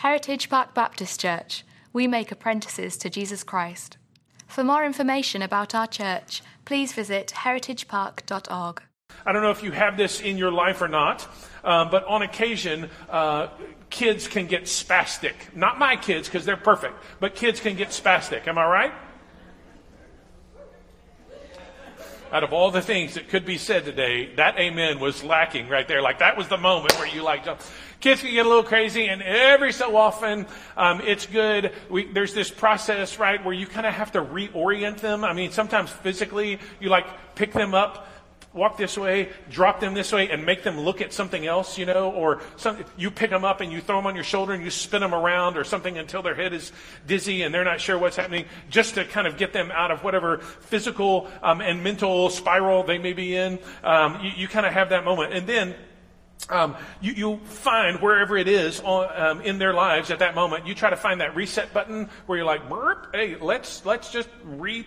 Heritage Park Baptist Church. We make apprentices to Jesus Christ. For more information about our church, please visit heritagepark.org. I don't know if you have this in your life or not, um, but on occasion, uh, kids can get spastic. Not my kids, because they're perfect, but kids can get spastic. Am I right? Out of all the things that could be said today, that amen was lacking right there. Like that was the moment where you like. Kids can get a little crazy, and every so often, um, it's good. We, there's this process, right, where you kind of have to reorient them. I mean, sometimes physically, you like pick them up walk this way, drop them this way, and make them look at something else, you know, or some, you pick them up and you throw them on your shoulder and you spin them around or something until their head is dizzy and they're not sure what's happening, just to kind of get them out of whatever physical um, and mental spiral they may be in. Um, you, you kind of have that moment. And then um, you, you, find wherever it is on, um, in their lives at that moment, you try to find that reset button where you're like, hey, let's let's just re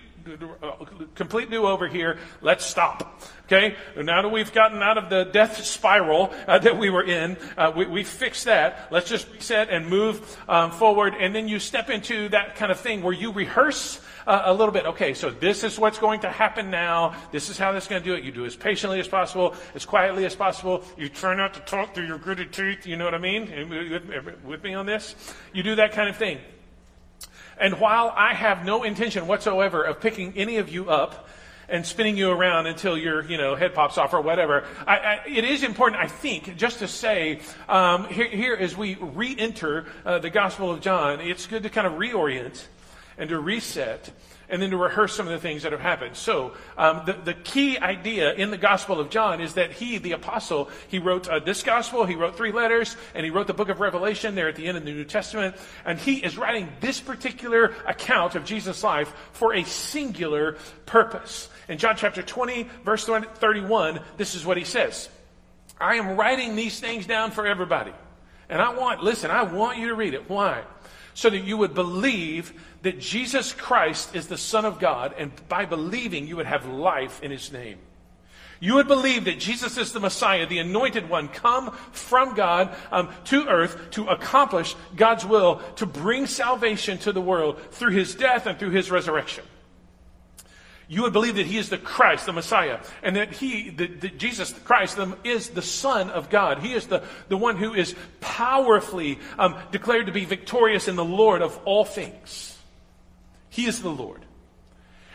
complete new over here. Let's stop. Okay? Now that we've gotten out of the death spiral uh, that we were in, uh, we, we fixed that. Let's just reset and move um, forward. And then you step into that kind of thing where you rehearse uh, a little bit. Okay, so this is what's going to happen now. This is how this is going to do it. You do as patiently as possible, as quietly as possible. You try not to talk through your gritted teeth. You know what I mean? With, with me on this? You do that kind of thing. And while I have no intention whatsoever of picking any of you up and spinning you around until your you know head pops off or whatever, I, I, it is important, I think, just to say um, here, here, as we re-enter uh, the Gospel of John, it's good to kind of reorient and to reset and then to rehearse some of the things that have happened. So, um, the, the key idea in the Gospel of John is that he, the apostle, he wrote uh, this Gospel, he wrote three letters, and he wrote the book of Revelation there at the end of the New Testament. And he is writing this particular account of Jesus' life for a singular purpose. In John chapter 20, verse 31, this is what he says I am writing these things down for everybody. And I want, listen, I want you to read it. Why? So that you would believe that Jesus Christ is the Son of God, and by believing, you would have life in His name. You would believe that Jesus is the Messiah, the anointed one, come from God um, to earth to accomplish God's will, to bring salvation to the world through His death and through His resurrection you would believe that he is the Christ, the Messiah, and that he, that, Jesus Christ, is the Son of God. He is the, the one who is powerfully um, declared to be victorious in the Lord of all things. He is the Lord.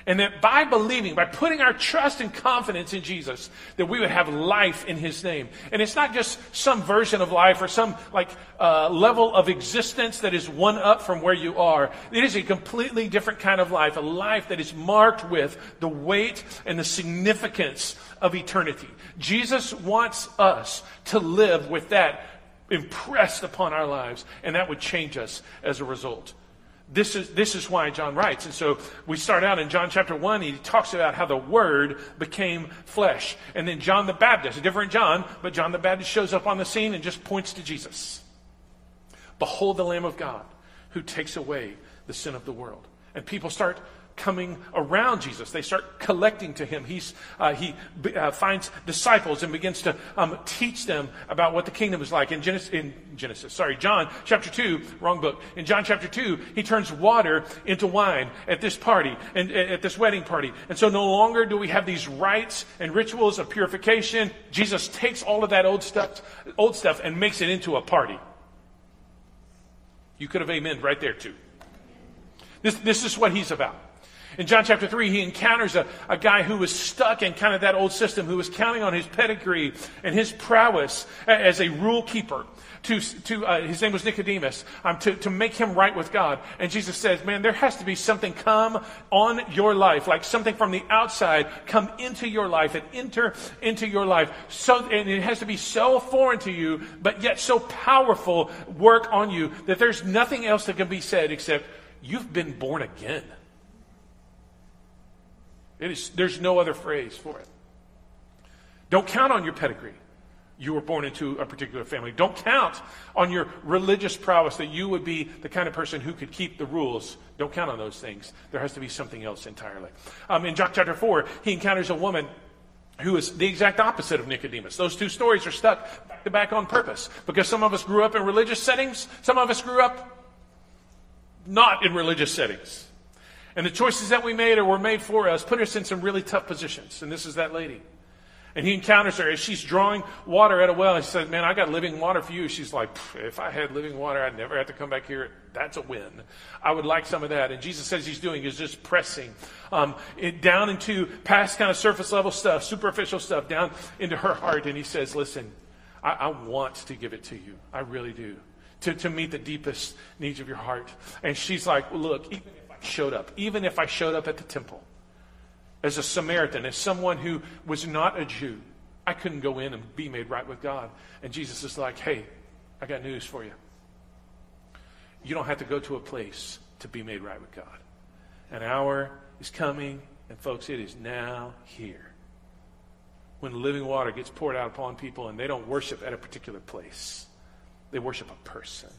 And that by believing, by putting our trust and confidence in Jesus, that we would have life in His name. And it's not just some version of life or some like uh, level of existence that is one up from where you are. It is a completely different kind of life, a life that is marked with the weight and the significance of eternity. Jesus wants us to live with that impressed upon our lives, and that would change us as a result. This is, this is why John writes. And so we start out in John chapter 1, he talks about how the Word became flesh. And then John the Baptist, a different John, but John the Baptist shows up on the scene and just points to Jesus. Behold the Lamb of God who takes away the sin of the world. And people start coming around Jesus. They start collecting to him. He's, uh, he uh, finds disciples and begins to um, teach them about what the kingdom is like. In Genesis, in Genesis, sorry, John chapter 2, wrong book. In John chapter 2, he turns water into wine at this party, and at this wedding party. And so no longer do we have these rites and rituals of purification. Jesus takes all of that old stuff, old stuff and makes it into a party. You could have amen right there too. This, this is what he's about. In John chapter 3, he encounters a, a guy who was stuck in kind of that old system, who was counting on his pedigree and his prowess as a rule keeper. To, to uh, his name was Nicodemus, um, to, to make him right with God. And Jesus says, Man, there has to be something come on your life, like something from the outside come into your life and enter into your life. So, and it has to be so foreign to you, but yet so powerful work on you that there's nothing else that can be said except, You've been born again. There's no other phrase for it. Don't count on your pedigree. You were born into a particular family. Don't count on your religious prowess that you would be the kind of person who could keep the rules. Don't count on those things. There has to be something else entirely. Um, in John chapter 4, he encounters a woman who is the exact opposite of Nicodemus. Those two stories are stuck back to back on purpose because some of us grew up in religious settings, some of us grew up not in religious settings. And the choices that we made or were made for us put us in some really tough positions. And this is that lady. And he encounters her as she's drawing water at a well. He says, Man, I got living water for you. She's like, If I had living water, I'd never have to come back here. That's a win. I would like some of that. And Jesus says he's doing is just pressing um, it down into past kind of surface level stuff, superficial stuff, down into her heart. And he says, Listen, I, I want to give it to you. I really do. To, to meet the deepest needs of your heart. And she's like, Look, even if showed up, even if I showed up at the temple, as a Samaritan, as someone who was not a Jew, I couldn't go in and be made right with God. And Jesus is like, hey, I got news for you. You don't have to go to a place to be made right with God. An hour is coming, and folks, it is now here. When living water gets poured out upon people and they don't worship at a particular place, they worship a person.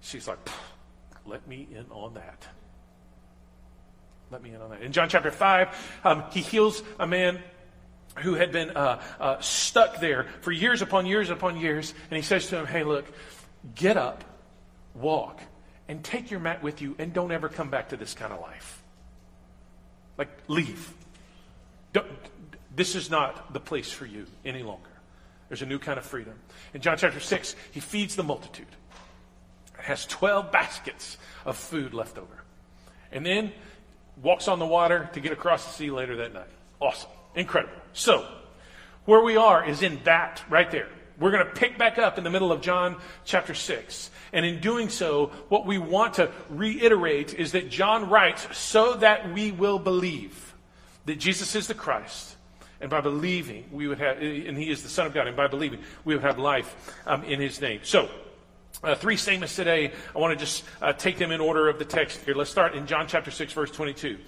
She's like, let me in on that. Let me in on that. In John chapter 5, um, he heals a man who had been uh, uh, stuck there for years upon years upon years. And he says to him, Hey, look, get up, walk, and take your mat with you, and don't ever come back to this kind of life. Like, leave. Don't, this is not the place for you any longer. There's a new kind of freedom. In John chapter 6, he feeds the multitude. It has 12 baskets of food left over. And then walks on the water to get across the sea later that night. Awesome. Incredible. So, where we are is in that right there. We're going to pick back up in the middle of John chapter 6. And in doing so, what we want to reiterate is that John writes so that we will believe that Jesus is the Christ. And by believing, we would have, and he is the Son of God, and by believing, we would have life um, in his name. So, uh, three statements today. I want to just uh, take them in order of the text here. Let's start in John chapter 6, verse 22.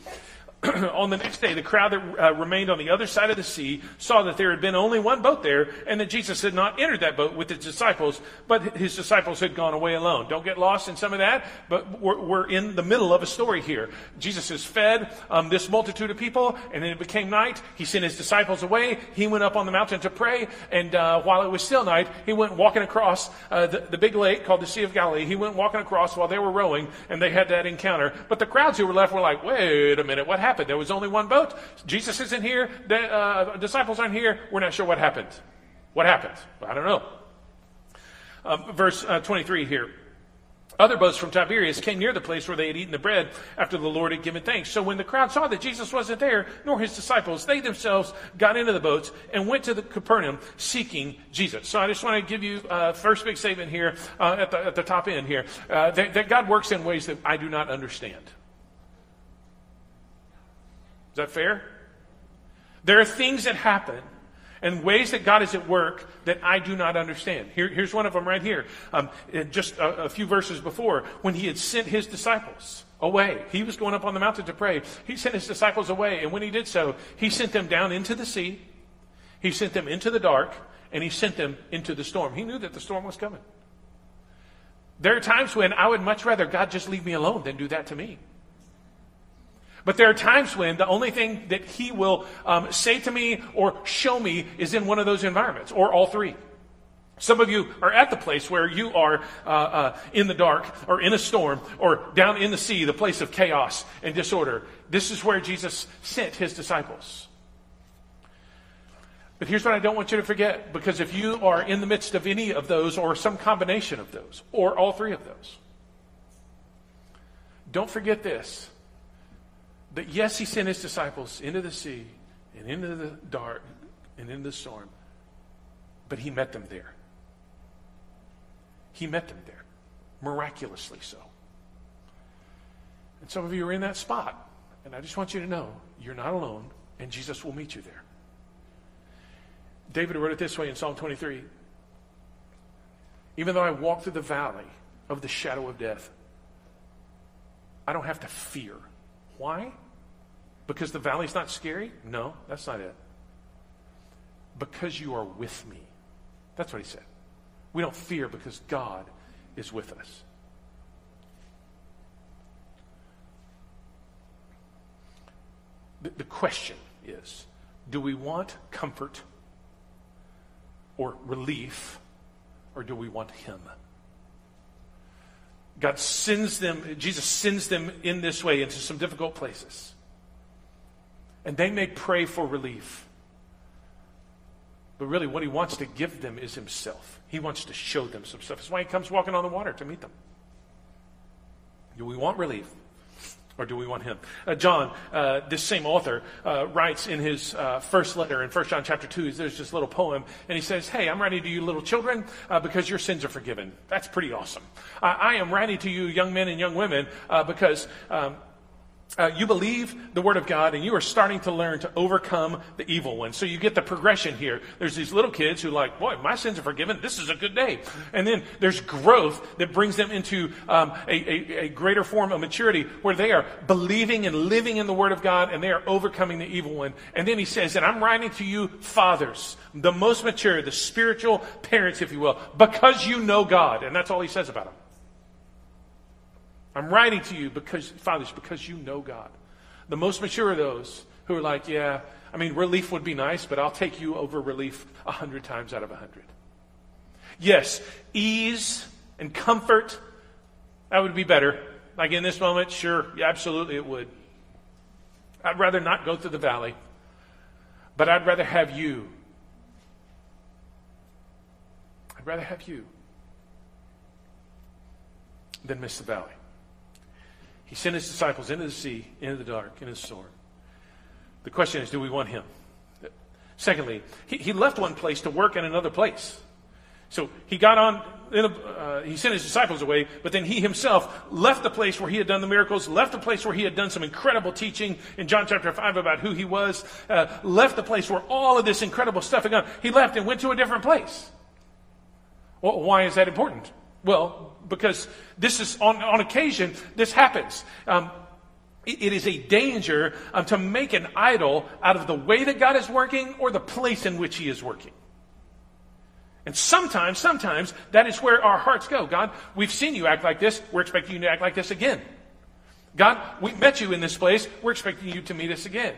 on the next day, the crowd that uh, remained on the other side of the sea saw that there had been only one boat there, and that Jesus had not entered that boat with his disciples, but his disciples had gone away alone. Don't get lost in some of that, but we're, we're in the middle of a story here. Jesus has fed um, this multitude of people, and then it became night. He sent his disciples away. He went up on the mountain to pray, and uh, while it was still night, he went walking across uh, the, the big lake called the Sea of Galilee. He went walking across while they were rowing, and they had that encounter. But the crowds who were left were like, wait a minute, what happened? Happened. There was only one boat. Jesus isn't here. The uh, disciples aren't here. We're not sure what happened. What happened? I don't know. Um, verse uh, 23 here. Other boats from Tiberias came near the place where they had eaten the bread after the Lord had given thanks. So when the crowd saw that Jesus wasn't there, nor his disciples, they themselves got into the boats and went to the Capernaum seeking Jesus. So I just want to give you uh, first big statement here uh, at, the, at the top end here uh, that, that God works in ways that I do not understand. Is that fair? There are things that happen and ways that God is at work that I do not understand. Here, here's one of them right here. Um, just a, a few verses before, when he had sent his disciples away, he was going up on the mountain to pray. He sent his disciples away, and when he did so, he sent them down into the sea, he sent them into the dark, and he sent them into the storm. He knew that the storm was coming. There are times when I would much rather God just leave me alone than do that to me. But there are times when the only thing that he will um, say to me or show me is in one of those environments, or all three. Some of you are at the place where you are uh, uh, in the dark, or in a storm, or down in the sea, the place of chaos and disorder. This is where Jesus sent his disciples. But here's what I don't want you to forget because if you are in the midst of any of those, or some combination of those, or all three of those, don't forget this but yes, he sent his disciples into the sea and into the dark and into the storm, but he met them there. He met them there, miraculously so. And some of you are in that spot, and I just want you to know you're not alone, and Jesus will meet you there. David wrote it this way in Psalm 23 Even though I walk through the valley of the shadow of death, I don't have to fear. Why? Because the valley's not scary? No, that's not it. Because you are with me. That's what he said. We don't fear because God is with us. The, the question is Do we want comfort or relief, or do we want Him? God sends them, Jesus sends them in this way into some difficult places. And they may pray for relief. But really, what he wants to give them is himself. He wants to show them some stuff. That's why he comes walking on the water to meet them. Do we want relief? Or do we want him? Uh, John, uh, this same author, uh, writes in his uh, first letter in 1 John chapter 2, there's this little poem, and he says, Hey, I'm writing to you little children uh, because your sins are forgiven. That's pretty awesome. I am writing to you young men and young women uh, because um, uh, you believe the Word of God and you are starting to learn to overcome the evil one. So you get the progression here. There's these little kids who like, boy, my sins are forgiven. This is a good day. And then there's growth that brings them into um, a, a, a greater form of maturity where they are believing and living in the Word of God and they are overcoming the evil one. And then he says, and I'm writing to you fathers, the most mature, the spiritual parents, if you will, because you know God. And that's all he says about them. I'm writing to you because, fathers, because you know God. The most mature of those who are like, yeah, I mean, relief would be nice, but I'll take you over relief a hundred times out of a hundred. Yes, ease and comfort, that would be better. Like in this moment, sure, yeah, absolutely it would. I'd rather not go through the valley, but I'd rather have you. I'd rather have you than miss the valley. He sent his disciples into the sea, into the dark, in his storm. The question is, do we want him? Secondly, he, he left one place to work in another place. So he got on, a, uh, he sent his disciples away, but then he himself left the place where he had done the miracles, left the place where he had done some incredible teaching in John chapter 5 about who he was, uh, left the place where all of this incredible stuff had gone. He left and went to a different place. Well, why is that important? Well, because this is on, on occasion, this happens. Um, it, it is a danger um, to make an idol out of the way that God is working or the place in which He is working. And sometimes, sometimes that is where our hearts go. God, we've seen you act like this. We're expecting you to act like this again. God, we met you in this place. We're expecting you to meet us again.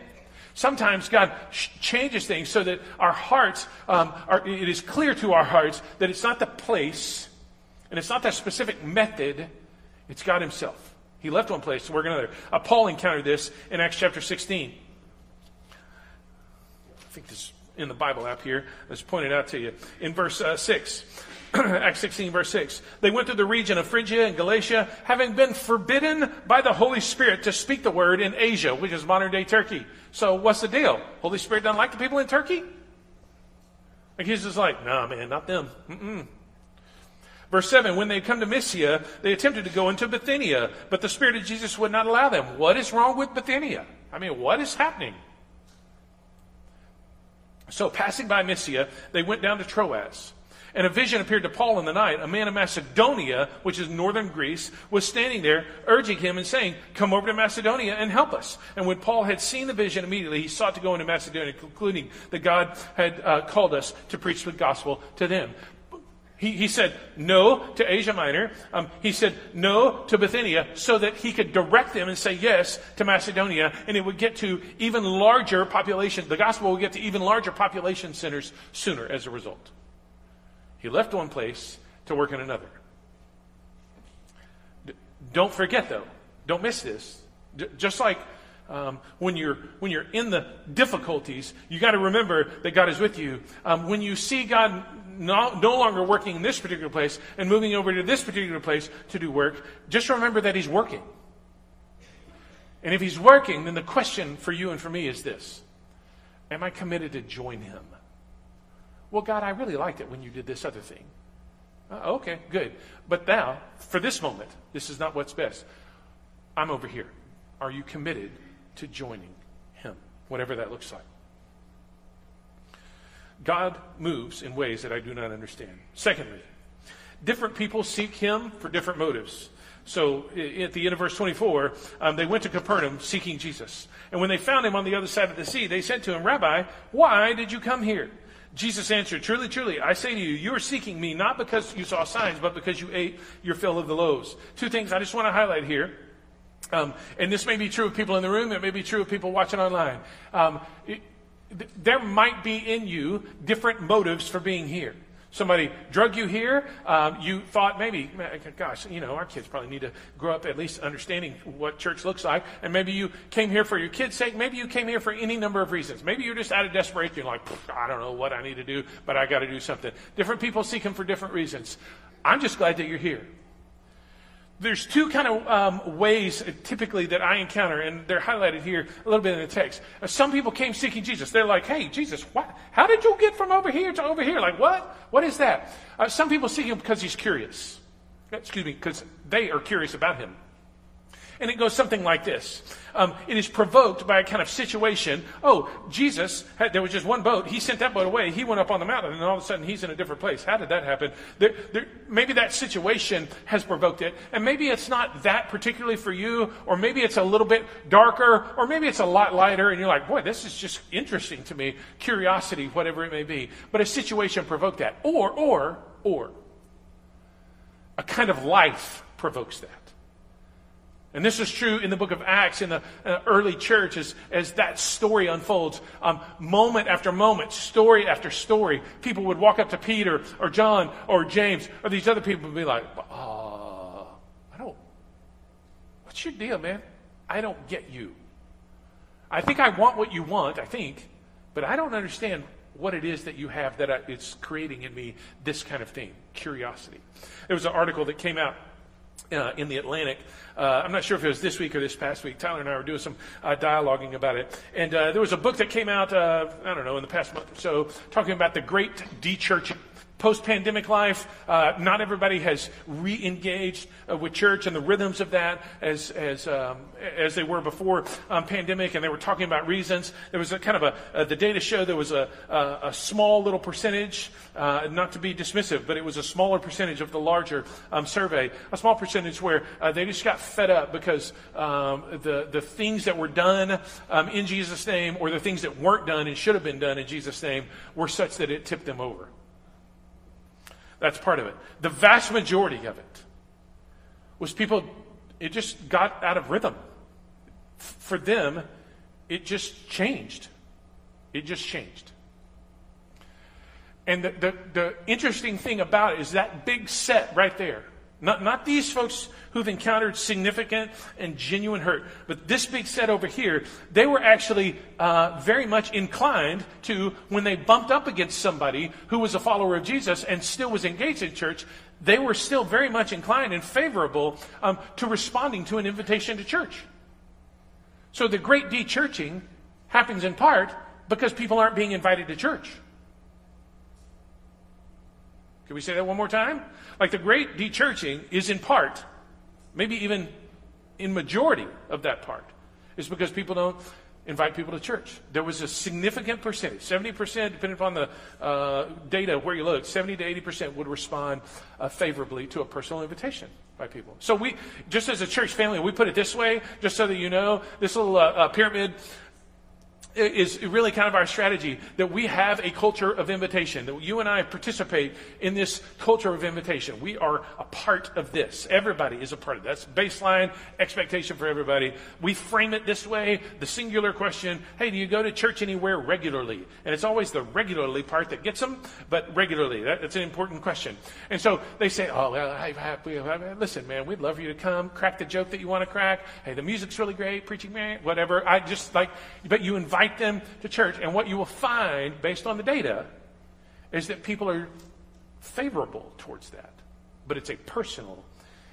Sometimes God sh- changes things so that our hearts, um, are, it is clear to our hearts that it's not the place and it's not that specific method, it's God Himself. He left one place to work another. Uh, Paul encountered this in Acts chapter 16. I think this in the Bible app here. Let's point it out to you. In verse uh, 6, Acts 16, verse 6. They went through the region of Phrygia and Galatia, having been forbidden by the Holy Spirit to speak the word in Asia, which is modern day Turkey. So, what's the deal? Holy Spirit doesn't like the people in Turkey? Like, he's just like, nah, man, not them. Mm-mm. Verse 7 When they had come to Mysia, they attempted to go into Bithynia, but the Spirit of Jesus would not allow them. What is wrong with Bithynia? I mean, what is happening? So, passing by Mysia, they went down to Troas. And a vision appeared to Paul in the night. A man of Macedonia, which is northern Greece, was standing there, urging him and saying, Come over to Macedonia and help us. And when Paul had seen the vision, immediately he sought to go into Macedonia, concluding that God had uh, called us to preach the gospel to them. He, he said no to Asia Minor. Um, he said no to Bithynia so that he could direct them and say yes to Macedonia, and it would get to even larger population. The gospel would get to even larger population centers sooner as a result. He left one place to work in another. D- don't forget, though, don't miss this. D- just like um, when you're when you're in the difficulties, you got to remember that God is with you. Um, when you see God no, no longer working in this particular place and moving over to this particular place to do work, just remember that He's working. And if He's working, then the question for you and for me is this Am I committed to join Him? Well, God, I really liked it when you did this other thing. Uh, okay, good. But now, for this moment, this is not what's best. I'm over here. Are you committed to joining Him, whatever that looks like? God moves in ways that I do not understand. Secondly, different people seek him for different motives. So at the end of verse 24, um, they went to Capernaum seeking Jesus. And when they found him on the other side of the sea, they said to him, Rabbi, why did you come here? Jesus answered, Truly, truly, I say to you, you are seeking me not because you saw signs, but because you ate your fill of the loaves. Two things I just want to highlight here. Um, and this may be true of people in the room, it may be true of people watching online. Um, it, th- there might be in you different motives for being here. Somebody drug you here. Um, you thought maybe, gosh, you know, our kids probably need to grow up at least understanding what church looks like. And maybe you came here for your kids' sake. Maybe you came here for any number of reasons. Maybe you're just out of desperation. You're like, I don't know what I need to do, but I got to do something. Different people seek Him for different reasons. I'm just glad that you're here there's two kind of um, ways uh, typically that I encounter, and they're highlighted here a little bit in the text. Uh, some people came seeking Jesus. They're like, "Hey, Jesus, what? How did you get from over here to over here? Like, what? What is that?" Uh, some people seek him because he's curious. Excuse me, because they are curious about him. And it goes something like this. Um, it is provoked by a kind of situation. Oh, Jesus, had, there was just one boat. He sent that boat away. He went up on the mountain, and all of a sudden he's in a different place. How did that happen? There, there, maybe that situation has provoked it. And maybe it's not that particularly for you, or maybe it's a little bit darker, or maybe it's a lot lighter, and you're like, boy, this is just interesting to me. Curiosity, whatever it may be. But a situation provoked that. Or, or, or, a kind of life provokes that. And this is true in the book of Acts in the uh, early church as, as that story unfolds. Um, moment after moment, story after story, people would walk up to Peter or John or James or these other people and be like, uh, I don't, what's your deal, man? I don't get you. I think I want what you want, I think, but I don't understand what it is that you have that it's creating in me this kind of thing curiosity. There was an article that came out uh, in the Atlantic. Uh, I'm not sure if it was this week or this past week. Tyler and I were doing some uh, dialoguing about it. And uh, there was a book that came out, uh, I don't know, in the past month or so, talking about the great de-churching post-pandemic life, uh, not everybody has re-engaged uh, with church and the rhythms of that as as um, as they were before um, pandemic, and they were talking about reasons. There was a kind of a uh, the data show there was a a, a small little percentage, uh, not to be dismissive, but it was a smaller percentage of the larger um, survey, a small percentage where uh, they just got fed up because um, the the things that were done um, in Jesus' name or the things that weren't done and should have been done in Jesus' name were such that it tipped them over. That's part of it. The vast majority of it was people, it just got out of rhythm. For them, it just changed. It just changed. And the, the, the, interesting thing about it is that big set right there. Not, not these folks who've encountered significant and genuine hurt. But this being said over here, they were actually uh, very much inclined to, when they bumped up against somebody who was a follower of Jesus and still was engaged in church, they were still very much inclined and favorable um, to responding to an invitation to church. So the great de-churching happens in part because people aren't being invited to church. Can we say that one more time? Like the great de-churching is in part maybe even in majority of that part, is because people don't invite people to church. There was a significant percentage, 70%, depending upon the uh, data where you look, 70 to 80% would respond uh, favorably to a personal invitation by people. So we, just as a church family, we put it this way, just so that you know, this little uh, uh pyramid is really kind of our strategy that we have a culture of invitation, that you and I participate in this culture of invitation. We are a part of this. Everybody is a part of it. That's baseline expectation for everybody. We frame it this way the singular question hey, do you go to church anywhere regularly? And it's always the regularly part that gets them, but regularly. That, that's an important question. And so they say, oh, well, listen, man, we'd love for you to come, crack the joke that you want to crack. Hey, the music's really great, preaching, man, whatever. I just like, but you invite invite them to church. And what you will find, based on the data, is that people are favorable towards that. But it's a personal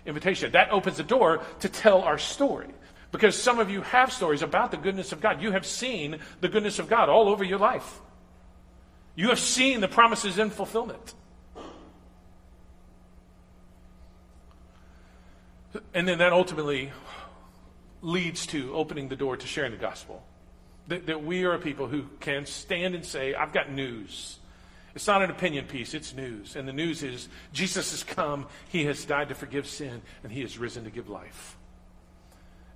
invitation. That opens the door to tell our story. Because some of you have stories about the goodness of God. You have seen the goodness of God all over your life. You have seen the promises in fulfillment. And then that ultimately leads to opening the door to sharing the gospel. That, that we are a people who can stand and say, I've got news. It's not an opinion piece, it's news. And the news is Jesus has come, He has died to forgive sin, and He has risen to give life.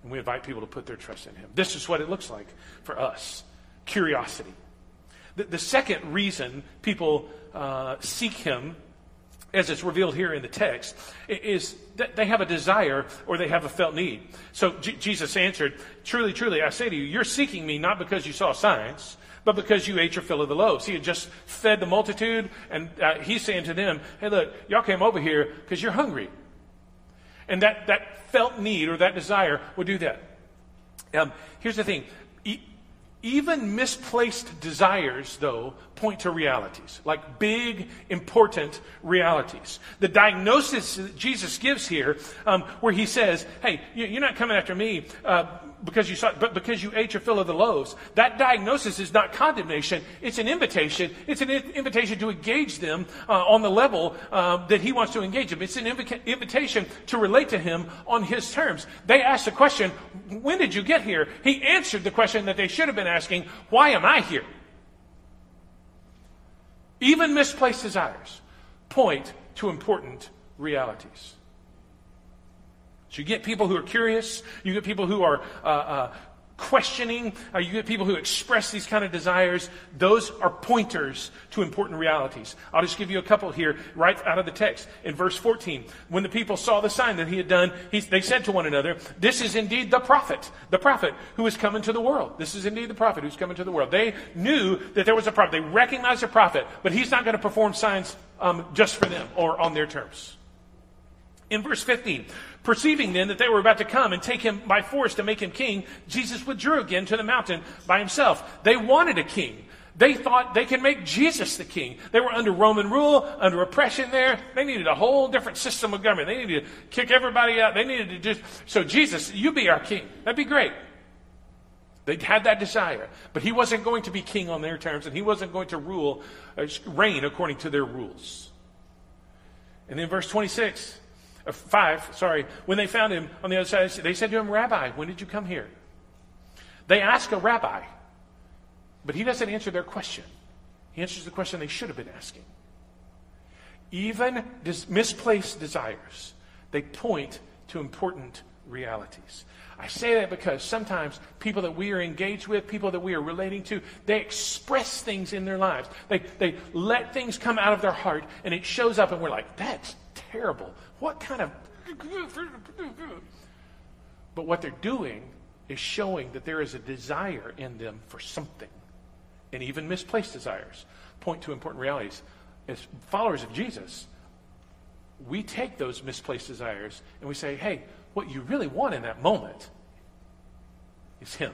And we invite people to put their trust in Him. This is what it looks like for us curiosity. The, the second reason people uh, seek Him as it's revealed here in the text, is that they have a desire or they have a felt need. So J- Jesus answered, Truly, truly, I say to you, you're seeking me not because you saw signs, but because you ate your fill of the loaves. He had just fed the multitude, and uh, he's saying to them, Hey, look, y'all came over here because you're hungry. And that, that felt need or that desire would do that. Um, here's the thing even misplaced desires, though, point to realities, like big, important realities. The diagnosis that Jesus gives here, um, where he says, Hey, you're not coming after me uh, because you saw, but because you ate your fill of the loaves. That diagnosis is not condemnation; it's an invitation. It's an invitation to engage them uh, on the level uh, that He wants to engage them. It's an inv- invitation to relate to Him on His terms. They asked the question, "When did you get here?" He answered the question that they should have been asking, "Why am I here?" Even misplaced desires point to important realities. So you get people who are curious, you get people who are uh, uh, questioning, uh, you get people who express these kind of desires. Those are pointers to important realities. I'll just give you a couple here right out of the text. In verse 14, when the people saw the sign that he had done, he, they said to one another, This is indeed the prophet, the prophet who is coming to the world. This is indeed the prophet who's coming to the world. They knew that there was a prophet. They recognized a prophet, but he's not going to perform signs um, just for them or on their terms. In verse 15, Perceiving then that they were about to come and take him by force to make him king, Jesus withdrew again to the mountain by himself. They wanted a king. They thought they could make Jesus the king. They were under Roman rule, under oppression there. They needed a whole different system of government. They needed to kick everybody out. They needed to just, so Jesus, you be our king. That'd be great. They had that desire, but he wasn't going to be king on their terms, and he wasn't going to rule, uh, reign according to their rules. And then verse 26, Uh, 5, sorry, when they found him on the other side, they said to him, Rabbi, when did you come here? They ask a rabbi, but he doesn't answer their question. He answers the question they should have been asking. Even dis- misplaced desires, they point to important realities. I say that because sometimes people that we are engaged with, people that we are relating to, they express things in their lives. They, they let things come out of their heart, and it shows up, and we're like, that's terrible. What kind of. But what they're doing is showing that there is a desire in them for something. And even misplaced desires point to important realities. As followers of Jesus, we take those misplaced desires and we say, hey, what you really want in that moment is Him.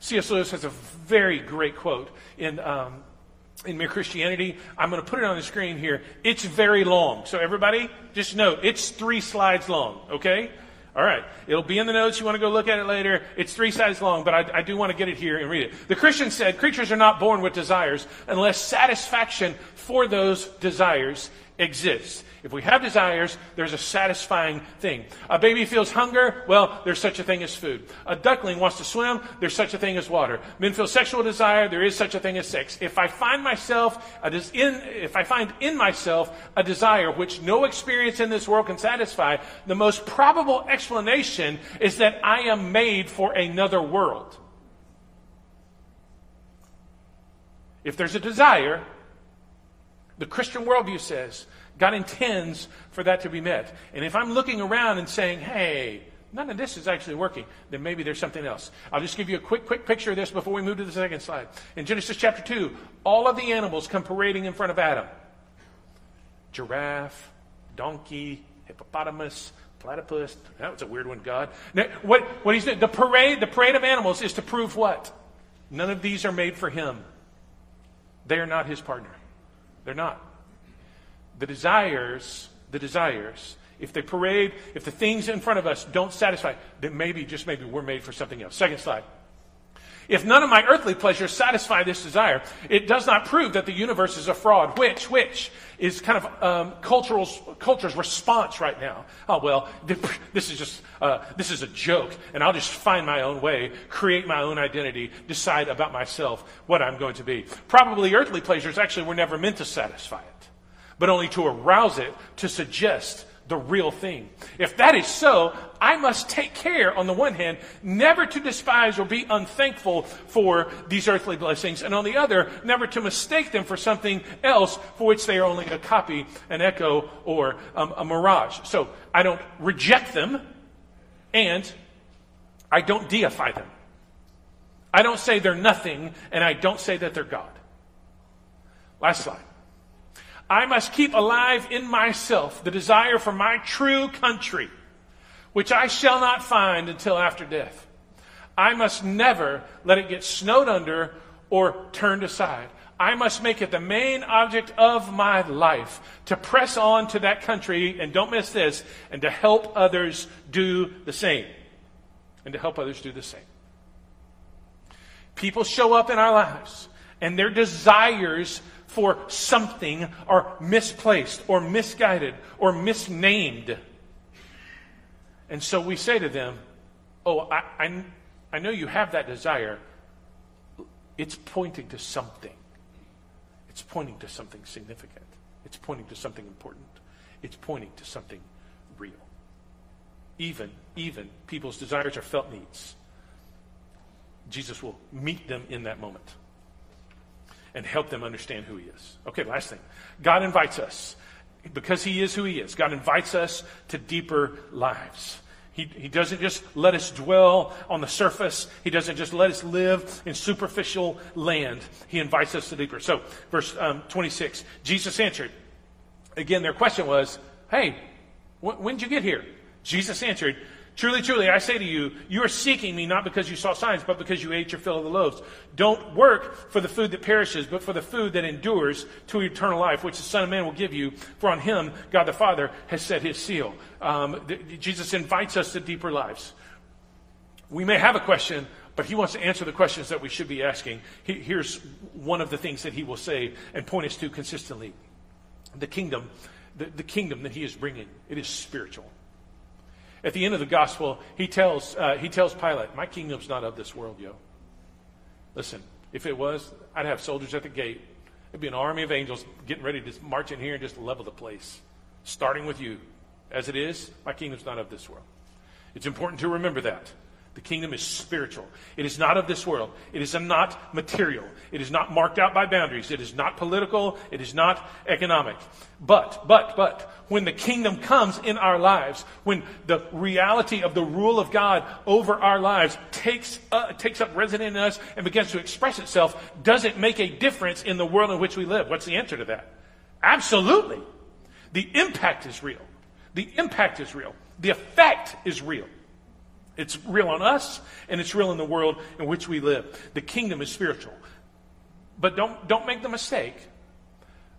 C.S. Lewis has a very great quote in um, in Mere Christianity. I'm going to put it on the screen here. It's very long. So, everybody, just note it's three slides long, okay? All right. It'll be in the notes. You want to go look at it later. It's three slides long, but I, I, do want to get it here and read it. The Christian said, Creatures are not born with desires unless satisfaction for those desires exists. If we have desires, there's a satisfying thing. A baby feels hunger, well, there's such a thing as food. A duckling wants to swim, there's such a thing as water. Men feel sexual desire, there is such a thing as sex. If I find myself, in, if I find in myself a desire which no experience in this world can satisfy, the most probable explanation is that I am made for another world. If there's a desire, the Christian worldview says God intends for that to be met. And if I'm looking around and saying, hey, none of this is actually working, then maybe there's something else. I'll just give you a quick, quick picture of this before we move to the second slide. In Genesis chapter 2, all of the animals come parading in front of Adam giraffe, donkey, hippopotamus, platypus. That was a weird one, God. Now, what, what he's doing, the parade, the parade of animals is to prove what? None of these are made for him. They are not his partner. They're not. The desires, the desires, if they parade, if the things in front of us don't satisfy, then maybe, just maybe, we're made for something else. Second slide. If none of my earthly pleasures satisfy this desire, it does not prove that the universe is a fraud. Which, which is kind of um, cultural, culture's response right now. Oh well, this is just uh, this is a joke, and I'll just find my own way, create my own identity, decide about myself what I'm going to be. Probably earthly pleasures actually were never meant to satisfy it, but only to arouse it, to suggest the real thing. If that is so, I must take care, on the one hand, never to despise or be unthankful for these earthly blessings, and on the other, never to mistake them for something else for which they are only a copy, an echo, or um, a mirage. So I don't reject them, and I don't deify them. I don't say they're nothing, and I don't say that they're God. Last slide. I must keep alive in myself the desire for my true country, which I shall not find until after death. I must never let it get snowed under or turned aside. I must make it the main object of my life to press on to that country, and don't miss this, and to help others do the same. And to help others do the same. People show up in our lives, and their desires for something are misplaced or misguided or misnamed. And so we say to them, Oh, I, I, I know you have that desire. It's pointing to something. It's pointing to something significant. It's pointing to something important. It's pointing to something real. Even, even people's desires or felt needs. Jesus will meet them in that moment and help them understand who he is. Okay, last thing. God invites us, because he is who he is, God invites us to deeper lives. He, he doesn't just let us dwell on the surface. He doesn't just let us live in superficial land. He invites us to deeper. So, verse um, 26, Jesus answered. Again, their question was, Hey, wh- when did you get here? Jesus answered, Truly, truly, I say to you, you are seeking me not because you saw signs, but because you ate your fill of the loaves. Don't work for the food that perishes, but for the food that endures to eternal life, which the Son of Man will give you. For on him, God the Father has set his seal. Um, Jesus invites us to deeper lives. We may have a question, but he wants to answer the questions that we should be asking. He, here's one of the things that he will say and point us to consistently. The kingdom, the, the kingdom that he is bringing, it is spiritual. At the end of the gospel, he tells, uh, he tells Pilate, My kingdom's not of this world, yo. Listen, if it was, I'd have soldiers at the gate. It'd be an army of angels getting ready to march in here and just level the place, starting with you. As it is, my kingdom's not of this world. It's important to remember that. The kingdom is spiritual. It is not of this world. It is not material. It is not marked out by boundaries. It is not political. It is not economic. But, but, but, when the kingdom comes in our lives, when the reality of the rule of God over our lives takes, uh, takes up residence in us and begins to express itself, does it make a difference in the world in which we live? What's the answer to that? Absolutely. The impact is real. The impact is real. The effect is real. It's real on us, and it's real in the world in which we live. The kingdom is spiritual. But don't, don't make the mistake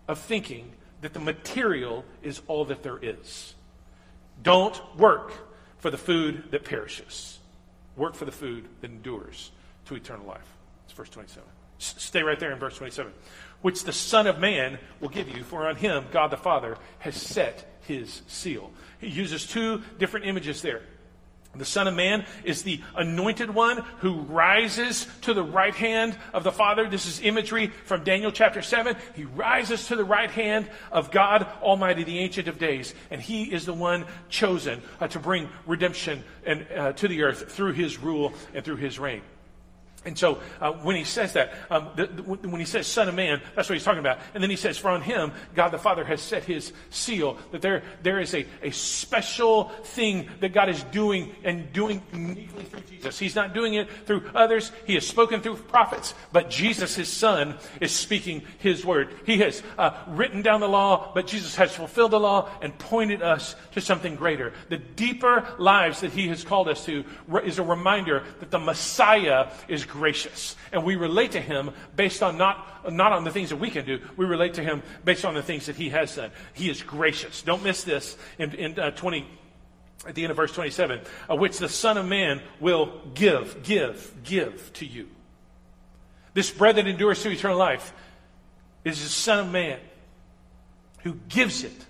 of thinking that the material is all that there is. Don't work for the food that perishes. Work for the food that endures to eternal life. It's verse 27. S- stay right there in verse 27. Which the Son of Man will give you, for on him God the Father has set his seal. He uses two different images there. The Son of Man is the anointed one who rises to the right hand of the Father. This is imagery from Daniel chapter 7. He rises to the right hand of God Almighty, the Ancient of Days. And he is the one chosen uh, to bring redemption and, uh, to the earth through his rule and through his reign. And so uh, when he says that, um, the, the, when he says Son of Man, that's what he's talking about. And then he says, For on him, God the Father has set his seal. That there, there is a, a special thing that God is doing and doing uniquely through Jesus. He's not doing it through others. He has spoken through prophets. But Jesus, his Son, is speaking his word. He has uh, written down the law, but Jesus has fulfilled the law and pointed us to something greater. The deeper lives that he has called us to is a reminder that the Messiah is gracious. And we relate to him based on not, not on the things that we can do. We relate to him based on the things that he has done. He is gracious. Don't miss this in, in uh, 20, at the end of verse 27, uh, which the Son of Man will give, give, give to you. This bread that endures to eternal life is the Son of Man who gives it.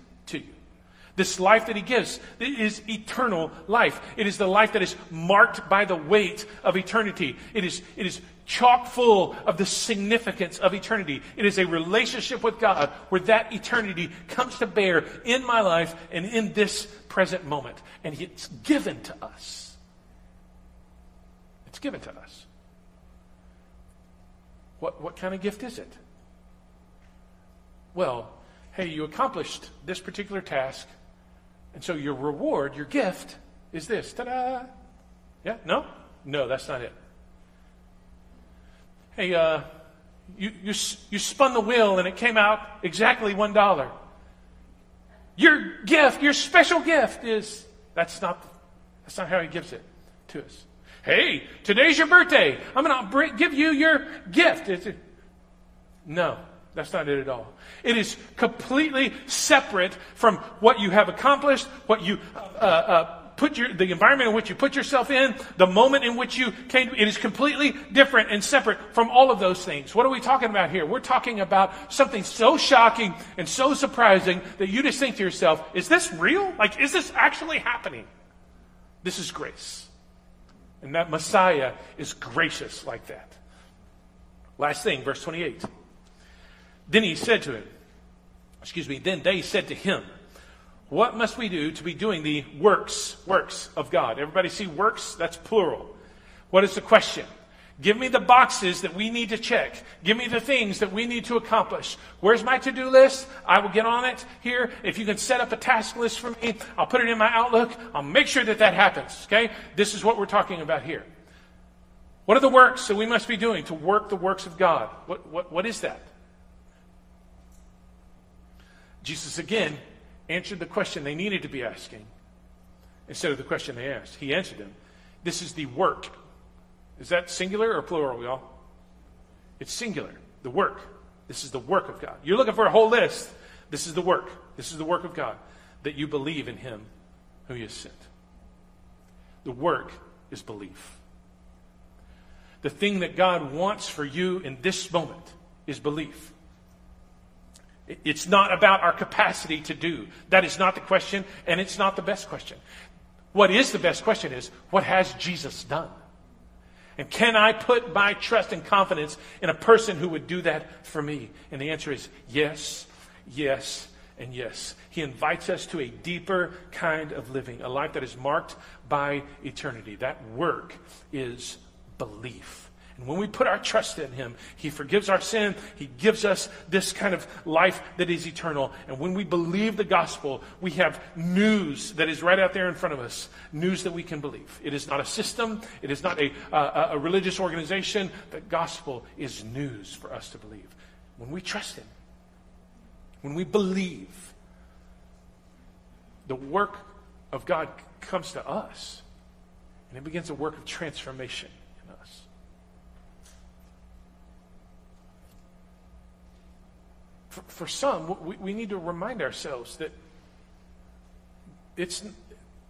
This life that he gives is eternal life. It is the life that is marked by the weight of eternity. It is, it is chock full of the significance of eternity. It is a relationship with God where that eternity comes to bear in my life and in this present moment. And it's given to us. It's given to us. What, what kind of gift is it? Well, hey, you accomplished this particular task and so your reward, your gift, is this. Ta da! Yeah? No? No, that's not it. hey, uh, you, you, you spun the wheel and it came out exactly $1. Your gift, your special gift is, that's not, that's not how he gives it to us. Hey, today's your birthday. I'm going to give you your gift. It, no, that's not it at all. It is completely separate from what you have accomplished, what you uh, uh, put your, the environment in which you put yourself in, the moment in which you came, it is completely different and separate from all of those things. What are we talking about here? We're talking about something so shocking and so surprising that you just think to yourself, is this real? Like, is this actually happening? This is grace. And that Messiah is gracious like that. Last thing, verse 28. Then he said to him, excuse me, then they said to him, what must we do to be doing the works, works of God? Everybody see works? That's plural. What is the question? Give me the boxes that we need to check. Give me the things that we need to accomplish. Where's my to do list? I will get on it here. If you can set up a task list for me, I'll put it in my Outlook. I'll make sure that that happens. Okay? This is what we're talking about here. What are the works that we must be doing to work the works of God? What, what, what is that? Jesus again answered the question they needed to be asking instead of the question they asked. He answered them. This is the work. Is that singular or plural, y'all? It's singular. The work. This is the work of God. You're looking for a whole list. This is the work. This is the work of God. That you believe in Him who He has sent. The work is belief. The thing that God wants for you in this moment is belief. It's not about our capacity to do. That is not the question, and it's not the best question. What is the best question is, what has Jesus done? And can I put my trust and confidence in a person who would do that for me? And the answer is yes, yes, and yes. He invites us to a deeper kind of living, a life that is marked by eternity. That work is belief. And when we put our trust in Him, He forgives our sin. He gives us this kind of life that is eternal. And when we believe the gospel, we have news that is right out there in front of us, news that we can believe. It is not a system, it is not a, a religious organization. The gospel is news for us to believe. When we trust Him, when we believe, the work of God comes to us, and it begins a work of transformation. For, for some, we, we need to remind ourselves that it's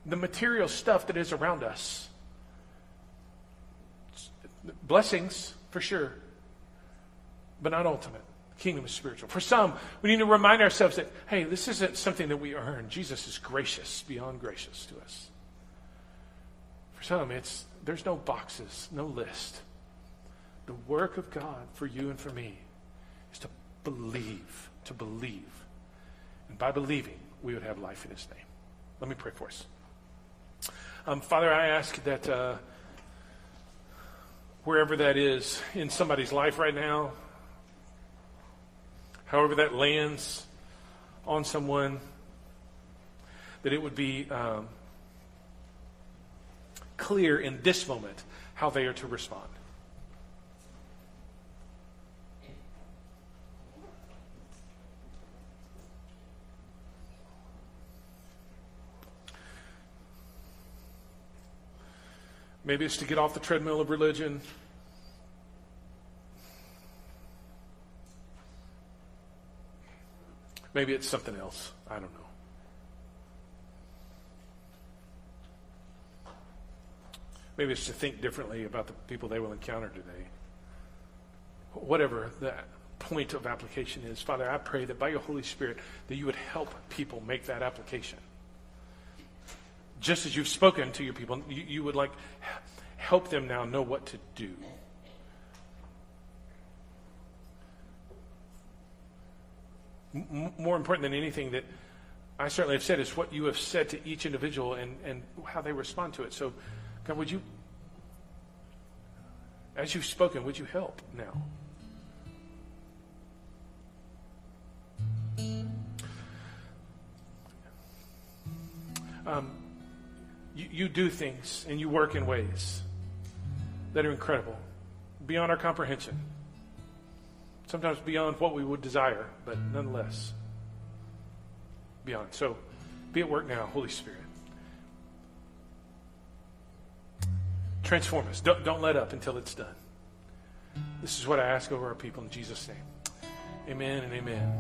the material stuff that is around us. Blessings, for sure, but not ultimate. The kingdom is spiritual. For some, we need to remind ourselves that, hey, this isn't something that we earn. Jesus is gracious, beyond gracious to us. For some, it's there's no boxes, no list. The work of God for you and for me believe, to believe. And by believing, we would have life in His name. Let me pray for us. Um, Father, I ask that uh, wherever that is in somebody's life right now, however that lands on someone, that it would be um, clear in this moment how they are to respond. Maybe it's to get off the treadmill of religion. Maybe it's something else. I don't know. Maybe it's to think differently about the people they will encounter today. Whatever that point of application is, Father, I pray that by your Holy Spirit that you would help people make that application just as you've spoken to your people, you, you would like help them now know what to do. M- more important than anything that I certainly have said is what you have said to each individual and, and how they respond to it. So, God, would you, as you've spoken, would you help now? Um, you, you do things and you work in ways that are incredible. beyond our comprehension, sometimes beyond what we would desire, but nonetheless beyond. So be at work now, Holy Spirit. Transform us. Don't, don't let up until it's done. This is what I ask over our people in Jesus' name. Amen and amen.